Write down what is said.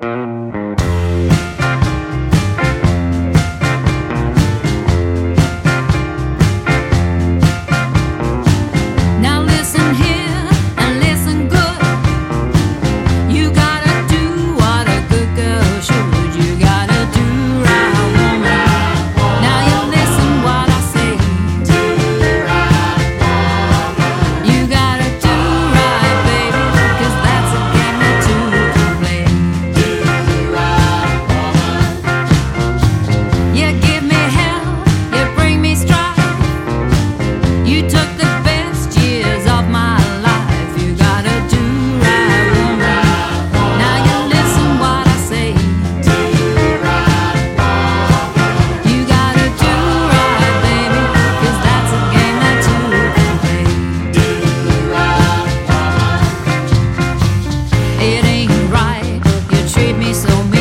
Thank treat me so mean.